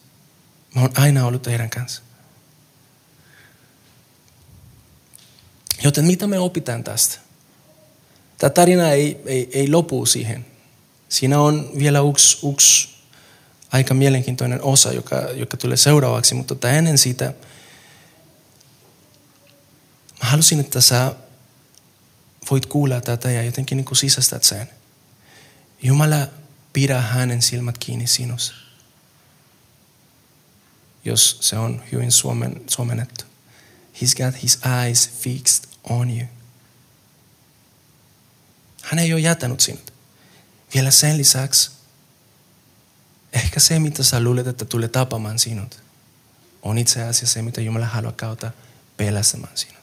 Mä oon aina ollut teidän kanssa. Joten mitä me opitaan tästä? Tämä tarina ei, ei, ei lopu siihen. Siinä on vielä yksi, yksi aika mielenkiintoinen osa, joka, joka tulee seuraavaksi, mutta ennen sitä mä halusin, että sä voit kuulla tätä ja jotenkin niin kuin sisästät sen. Jumala pidä hänen silmät kiinni sinussa. Jos se on hyvin suomen, suomennettu. He's got his eyes fixed on you. Hän ei ole jätänyt sinut. Vielä sen lisäksi, ehkä se mitä sä luulet, että tulee tapamaan sinut, on itse asiassa se, mitä Jumala haluaa kautta pelastamaan sinut.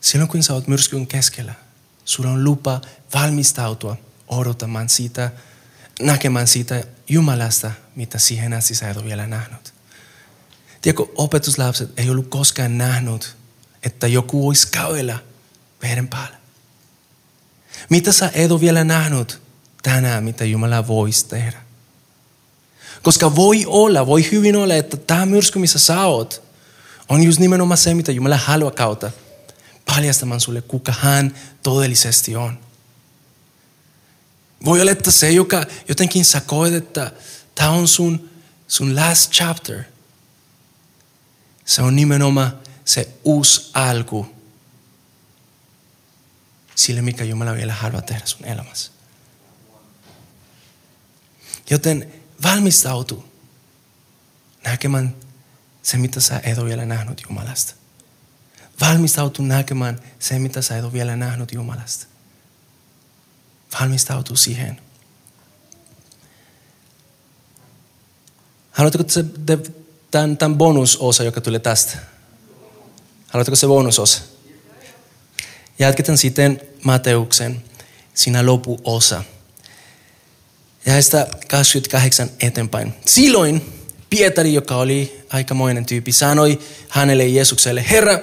Silloin kun sä oot myrskyn keskellä, sulla on lupa valmistautua odottamaan siitä, näkemään siitä Jumalasta, mitä siihen asti sä et ole vielä nähnyt. Tiedätkö, opetuslapset ei ollut koskaan nähnyt, että joku voisi kävellä veden päällä. Mitä sä et ole vielä nähnyt tänään, mitä Jumala voisi tehdä? Koska voi olla, voi hyvin olla, että tämä myrsky, missä sä oot, on just nimenomaan se, mitä Jumala haluaa kautta paljastamaan sulle, kuka hän todellisesti on. Voi olla, että se, joka jotenkin sä koet, että tämä on sun, sun last chapter, se on nimenomaan se uusi alku sille, mikä Jumala vielä haluaa tehdä sun elämässä. Joten valmistautu näkemään se, mitä sä et ole vielä nähnyt Jumalasta. Valmistautu näkemään se, mitä sä et ole vielä nähnyt Jumalasta. Valmistautu siihen. Haluatteko te, tämän, tämän bonusosa, joka tulee tästä? Haluatteko se bonusosa? Jatketaan sitten Mateuksen siinä lopuosa. Ja 28 eteenpäin. Silloin Pietari, joka oli aikamoinen tyyppi, sanoi hänelle Jeesukselle, Herra,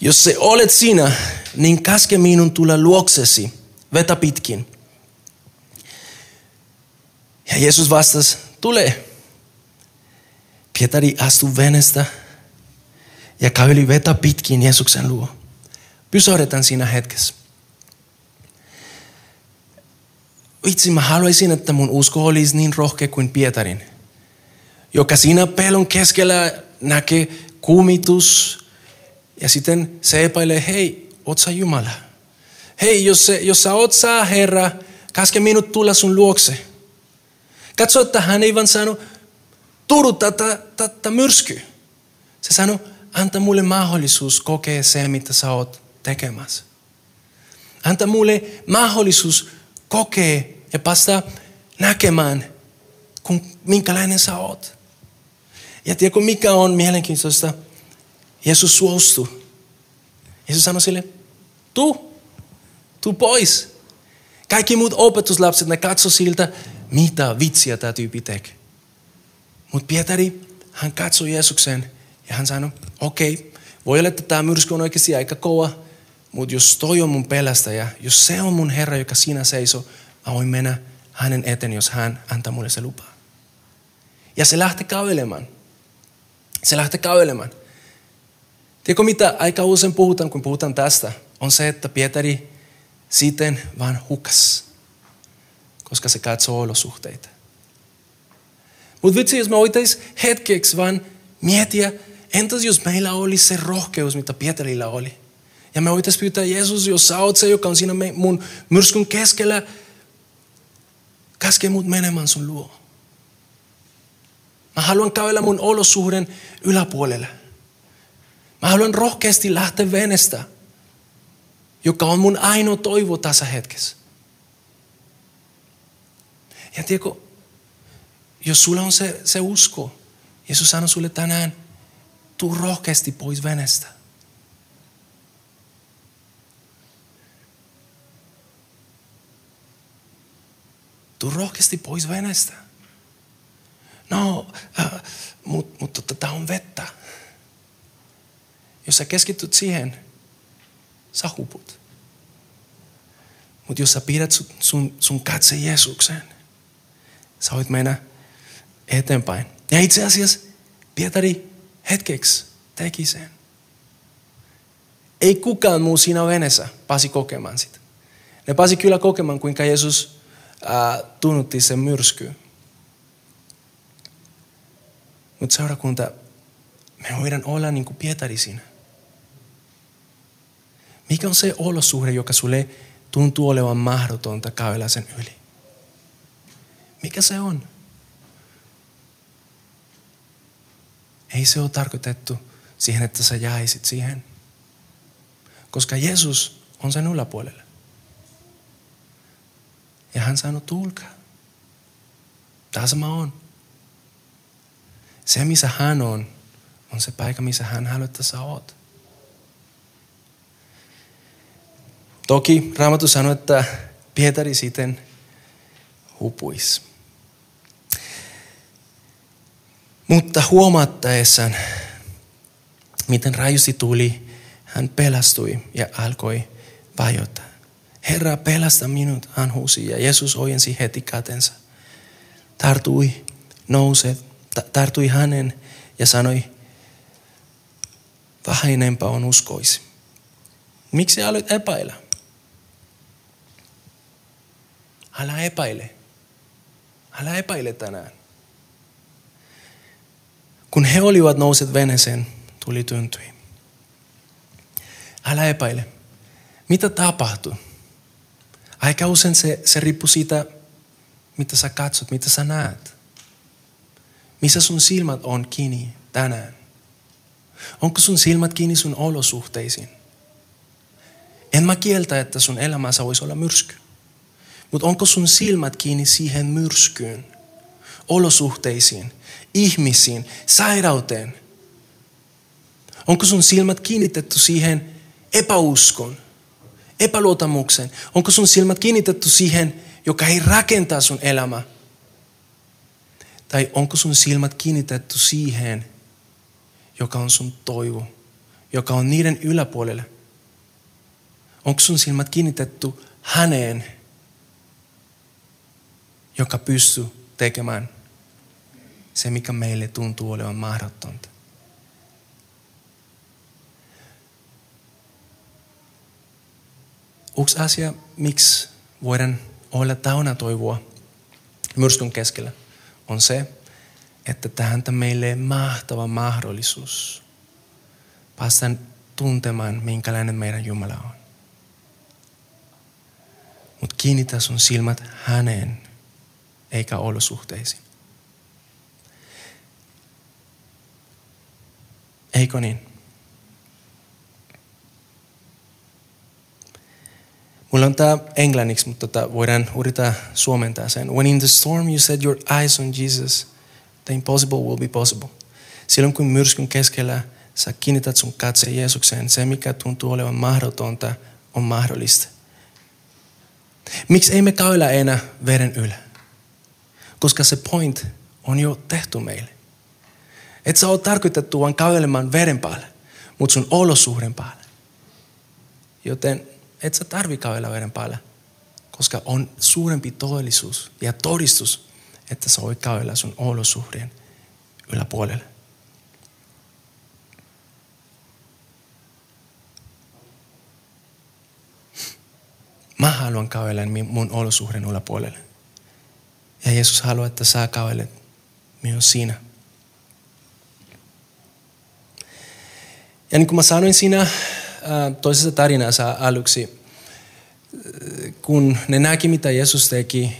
jos se olet sinä, niin käske minun tulla luoksesi, vetä pitkin. Ja Jeesus vastasi, tule. Pietari astui venestä ja käveli vetä pitkin Jeesuksen luo. Pysähdetään siinä hetkessä. Vitsi, mä haluaisin, että mun usko olisi niin rohkea kuin Pietarin joka siinä pelon keskellä näkee kumitus ja sitten se epäilee, hei, oot sä Jumala? Hei, jos, se, jos sä oot sä Herra, käske minut tulla sun luokse. Katso, että hän ei vaan sano, turu tätä myrsky. Se sanoi, anta mulle mahdollisuus kokea se, mitä sä oot tekemässä. Anta mulle mahdollisuus kokea ja päästä näkemään, kun, minkälainen sä oot. Ja tiedätkö mikä on mielenkiintoista? Jeesus suostui. Jeesus sanoi sille, tuu, tuu pois. Kaikki muut opetuslapset, ne katso siltä, mitä vitsiä tämä tyyppi tekee. Mutta Pietari, hän katsoi Jeesuksen ja hän sanoi, okei, okay, voi olla, että tämä myrsky on oikeasti aika kova, mutta jos toi on mun pelästäjä, jos se on mun Herra, joka siinä seisoo, mä voin mennä hänen eteen, jos hän antaa mulle se lupaa. Ja se lähti kävelemään. Se lähtee kävelemään. Tiedätkö mitä aika usein puhutaan, kun puhutaan tästä, on se, että Pietari siten vaan hukas, koska se katsoo olosuhteita. Mutta vitsi, jos me voitaisiin hetkeksi vaan miettiä, entäs jos meillä olisi se rohkeus, mitä Pietarilla oli. Ja me voitaisiin pyytää Jeesus, jos sä oot se, joka on siinä mun myrskyn keskellä, käske mut menemään sun luo. Mä haluan kävellä mun olosuhden yläpuolelle. Mä haluan rohkeasti lähteä venestä, joka on mun ainoa toivo tässä hetkessä. Ja tiedätkö, jos sulla on se, se usko, Jeesus sanoi sulle tänään, tuu rohkeasti pois venestä. Tuu rohkeasti pois venestä. No, äh, mutta mut, tota, tämä on vettä. Jos sä keskityt siihen, sä huput. Mutta jos sä pidät sun, sun, sun katse Jeesukseen, sä voit mennä eteenpäin. Ja itse asiassa Pietari hetkeksi teki sen. Ei kukaan muu siinä veneessä pääsi kokemaan sitä. Ne pääsi kyllä kokemaan, kuinka Jeesus äh, tunnutti sen myrskyyn. Mutta seurakunta, me voidaan olla niin kuin Pietari siinä. Mikä on se olosuhde, joka sulle tuntuu olevan mahdotonta käydä sen yli? Mikä se on? Ei se ole tarkoitettu siihen, että sä jäisit siihen. Koska Jeesus on sen yläpuolella. Ja hän sanoi, tulkaa. Tässä mä oon. Se, missä hän on, on se paikka, missä hän haluaa, että sä oot. Toki Raamattu sanoi, että Pietari sitten hupuisi. Mutta huomattaessaan, miten rajusti tuli, hän pelastui ja alkoi vajota. Herra, pelasta minut, hän huusi ja Jeesus ojensi heti kätensä. Tartui, nouset tartui hänen ja sanoi, vähän enempää on uskoisi. Miksi aloit epäillä? Älä epäile. Älä epäile tänään. Kun he olivat nouset veneeseen, tuli työntyi. Älä epäile. Mitä tapahtui? Aika usein se, se riippuu siitä, mitä sä katsot, mitä sä näet. Missä sun silmät on kiinni tänään? Onko sun silmät kiinni sun olosuhteisiin? En mä kieltä, että sun elämässä voisi olla myrsky. Mutta onko sun silmät kiinni siihen myrskyyn, olosuhteisiin, ihmisiin, sairauteen? Onko sun silmät kiinnitetty siihen epäuskon, epäluotamuksen? Onko sun silmät kiinnitetty siihen, joka ei rakentaa sun elämää? Tai onko sun silmät kiinnitetty siihen, joka on sun toivo, joka on niiden yläpuolelle? Onko sun silmät kiinnitetty häneen, joka pystyy tekemään se, mikä meille tuntuu olevan mahdotonta? Yksi asia, miksi voidaan olla täynnä toivoa myrskyn keskellä, on se, että tähän meille mahtava mahdollisuus päästä tuntemaan, minkälainen meidän Jumala on. Mutta kiinnitä sun silmät häneen, eikä olosuhteisiin. Eikö niin? Mulla on tää englanniksi, mutta tota voidaan yrittää suomentaa sen. When in the storm you set your eyes on Jesus, the impossible will be possible. Silloin kun myrskyn keskellä sä kiinnität sun katse Jeesukseen, se mikä tuntuu olevan mahdotonta on mahdollista. Miksi ei me käydä enää veren yllä? Koska se point on jo tehty meille. Et sä ole tarkoitettu vaan kävelemään veren päälle, mutta sun olosuhden päälle. Joten et sä tarvi kävellä veren päälle, koska on suurempi todellisuus ja todistus, että sä voit kävellä sun olosuhteen yläpuolelle. Mä haluan kävellä mun olosuhden yläpuolelle. Ja Jeesus haluaa, että sä kävelet myös siinä. Ja niin kuin mä sanoin siinä toisessa tarinassa aluksi, kun ne näki mitä Jeesus teki,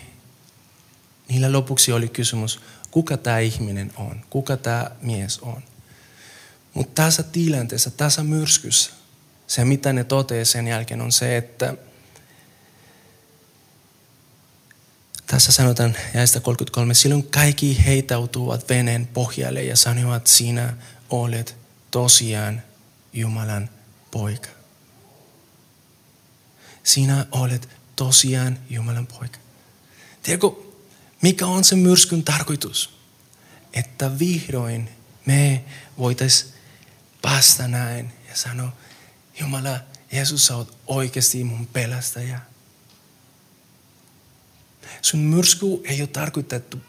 niillä lopuksi oli kysymys, kuka tämä ihminen on, kuka tämä mies on. Mutta tässä tilanteessa, tässä myrskyssä, se mitä ne toteaa sen jälkeen on se, että tässä sanotaan jäistä 33, silloin kaikki heitautuvat veneen pohjalle ja sanovat, sinä olet tosiaan Jumalan poika. Sinä olet tosiaan Jumalan poika. Tiedätkö, mikä on se myrskyn tarkoitus? Että vihdoin me voitais päästä näin ja sanoa, Jumala, Jeesus, sä oot oikeasti mun pelastaja. Sun myrsky ei ole tarkoitettu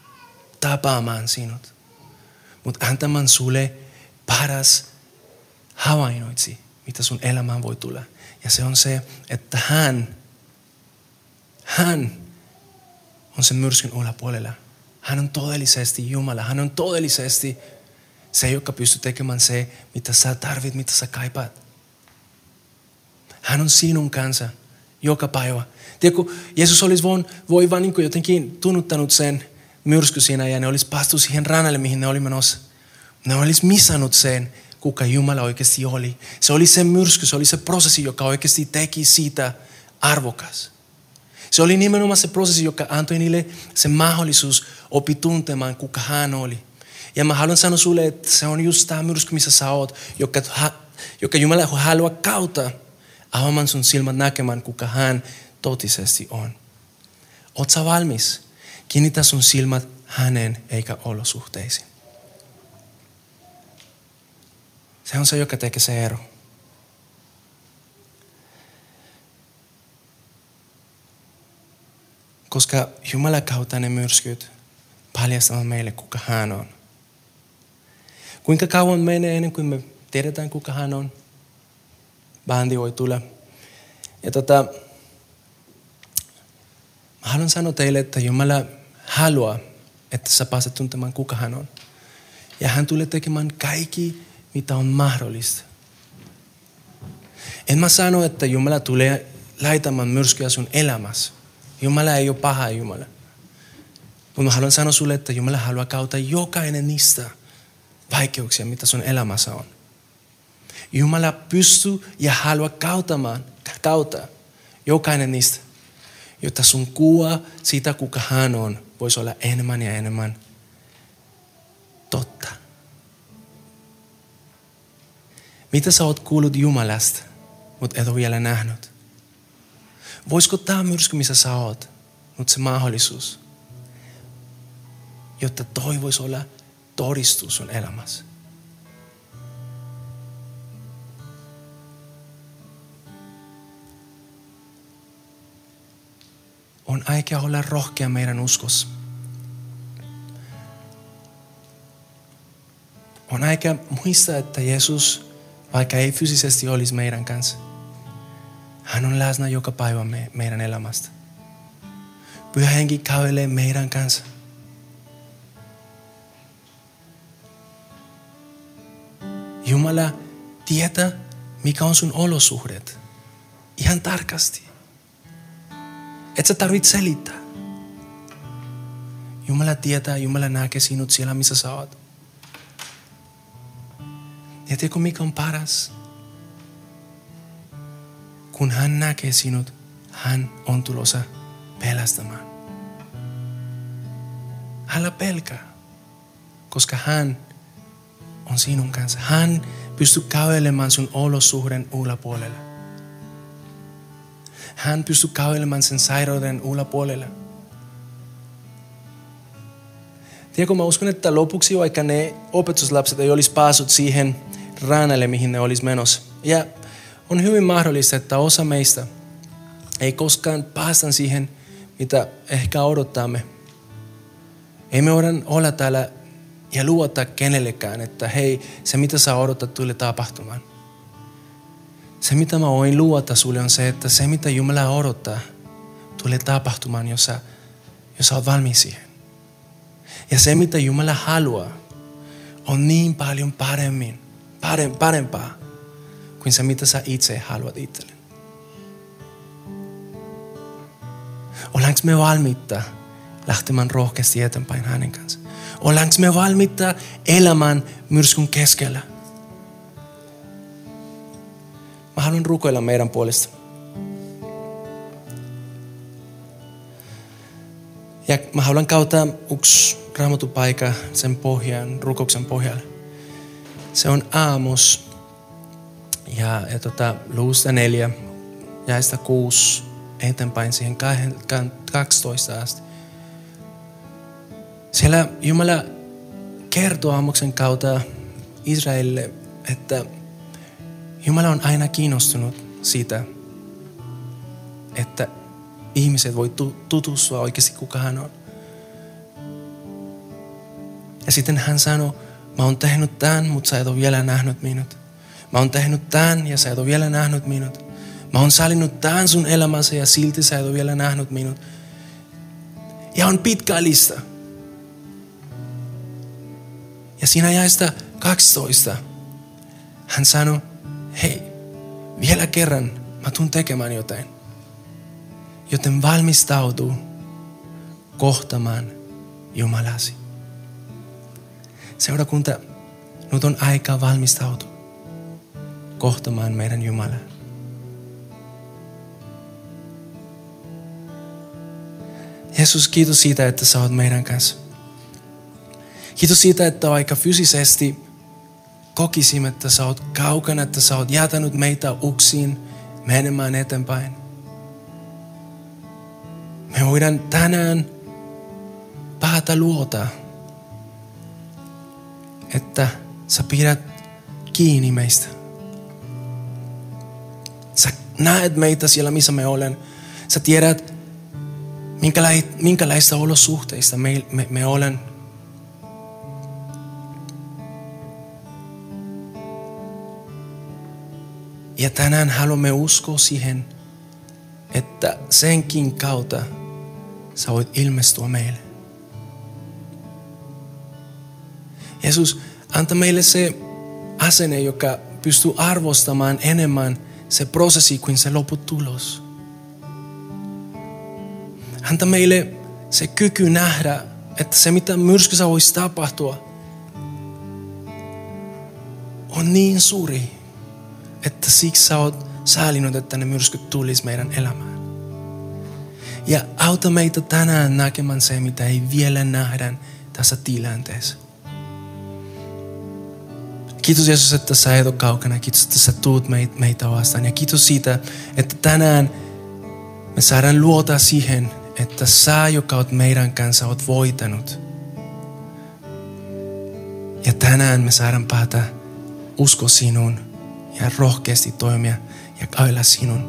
tapaamaan sinut, mutta antamaan sulle paras havainnoitsi mitä sun elämään voi tulla. Ja se on se, että hän, hän on sen myrskyn yläpuolella. Hän on todellisesti Jumala. Hän on todellisesti se, joka pystyy tekemään se, mitä sä tarvit, mitä sä kaipaat. Hän on sinun kanssa joka päivä. Tiedätkö, Jeesus olisi voin, voi vaan niin jotenkin tunnuttanut sen myrsky siinä ja ne olisi päästy siihen rannalle, mihin ne oli menossa. Ne olisi missannut sen, kuka Jumala oikeasti oli. Se oli se myrsky, se oli se prosessi, joka oikeasti teki siitä arvokas. Se oli nimenomaan se prosessi, joka antoi niille se mahdollisuus opi tuntemaan, kuka hän oli. Ja mä haluan sanoa sulle, että se on just tämä myrsky, missä sä oot, joka, joka Jumala haluaa kautta avaamaan sun silmät näkemään, kuka hän totisesti on. Oot sä valmis? Kiinnitä sun silmät hänen eikä olosuhteisiin. Se on se, joka tekee se ero. Koska Jumala kautta ne myrskyt paljastavat meille, kuka hän on. Kuinka kauan menee ennen kuin me tiedetään, kuka hän on? Bändi voi tulla. Ja tota, haluan sanoa teille, että Jumala haluaa, että sä pääset tuntemaan, kuka hän on. Ja hän tulee tekemään kaikki, mitä on mahdollista. En mä sano, että Jumala tulee laitamaan myrskyä sun elämässä. Jumala ei ole paha Jumala. Mutta mä haluan sanoa sulle, että Jumala haluaa kautta jokainen niistä vaikeuksia, mitä sun elämässä on. Jumala pystyy ja haluaa kautamaan, kautta jokainen niistä, jotta sun kuva siitä, kuka hän on, voisi olla enemmän ja enemmän totta. Mitä sä oot kuullut Jumalasta, mutta et ole vielä nähnyt? Voisiko tämä myrsky, missä sä oot, mutta se mahdollisuus, jotta toi voisi olla todistus sun elämässä? On aika olla rohkea meidän uskossa. On aika muistaa, että Jeesus, vaikka ei fyysisesti olisi meidän kanssa, hän on läsnä joka päivä me, meidän elämästä. Pyhä henki kävelee meidän kanssa. Jumala tietää, mikä on sun olosuhdet. Ihan tarkasti. Et sä tarvitse selittää. Jumala tietää, Jumala näkee sinut siellä, missä sä oot. Ja tiedätkö, mikä on paras? Kun hän näkee sinut, hän on tulossa pelastamaan. Älä pelkää, koska hän on sinun kanssa. Hän pystyy kävelemään sun olosuhden ulkopuolella. Hän pystyy kävelemään sen sairauden ulkopuolella. Tiedätkö, mä uskon, että lopuksi vaikka ne opetuslapset ei olisi päässyt siihen rannalle, mihin ne olisi menossa. Ja on hyvin mahdollista, että osa meistä ei koskaan päästä siihen, mitä ehkä odottamme. Ei me voida olla täällä ja luottaa kenellekään, että hei, se mitä sä odotat tulee tapahtumaan. Se mitä mä voin luota sulle on se, että se mitä Jumala odottaa tulee tapahtumaan, jos sä, jos sä oot valmis siihen. Ja se mitä Jumala haluaa on niin paljon paremmin, parempaa kuin se mitä sä itse haluat itselleni. Ollaanko me valmiita lähtemään rohkeasti eteenpäin hänen kanssa? Ollaanko me valmiita elämään myrskyn keskellä? Mä haluan rukoilla meidän puolesta. Ja mä haluan kautta yksi raamatupaikka sen pohjan, rukouksen pohjalle. Se on Aamos ja, ja tota, luusta neljä, jäistä kuusi eteenpäin siihen 12 asti. Siellä Jumala kertoo Aamoksen kautta Israelille, että Jumala on aina kiinnostunut siitä, että ihmiset voi tutustua oikeasti kuka hän on. Ja sitten hän sanoi, mä oon tehnyt tämän, mutta sä et ole vielä nähnyt minut. Mä oon tehnyt tämän ja sä et ole vielä nähnyt minut. Mä oon salinnut tämän sun elämässä ja silti sä et ole vielä nähnyt minut. Ja on pitkä lista. Ja siinä jäistä 12 hän sanoi, hei, vielä kerran mä tuun tekemään jotain. Joten valmistautuu kohtamaan Jumalasi. Seurakunta, nyt on aika valmistautua kohtamaan meidän Jumalaa. Jeesus, kiitos siitä, että sä oot meidän kanssa. Kiitos siitä, että aika fyysisesti kokisimme, että sä oot kaukana, että sä oot jätänyt meitä uksiin menemään eteenpäin. Me voidaan tänään päätä luota, että sä pidät kiinni meistä. Sä näet meitä siellä, missä me olen. Sä tiedät, minkälaista olosuhteista me, me, me olen Ja tänään haluamme uskoa siihen, että senkin kautta sä voit ilmestyä meille. Jeesus, anta meille se asenne, joka pystyy arvostamaan enemmän se prosessi kuin se lopputulos. Anta meille se kyky nähdä, että se mitä myrskyssä voisi tapahtua, on niin suuri, että siksi sä oot säälinyt, että ne myrskyt tulisi meidän elämään. Ja auta meitä tänään näkemään se, mitä ei vielä nähdä tässä tilanteessa. Kiitos Jeesus, että sä et ole kaukana. Kiitos, että sä tuut meitä vastaan. Ja kiitos siitä, että tänään me saadaan luota siihen, että sä, joka oot meidän kanssa, oot voitanut. Ja tänään me saadaan päätä usko sinun ja rohkeasti toimia ja kailla sinun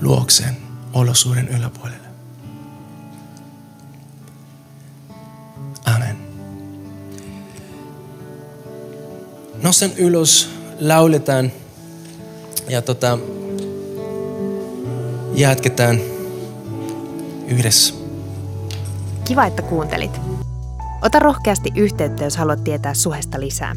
luokseen olosuuden yläpuolelle. Amen. Nosten ylös, lauletaan ja tota, jatketaan yhdessä. Kiva, että kuuntelit. Ota rohkeasti yhteyttä, jos haluat tietää suhesta lisää.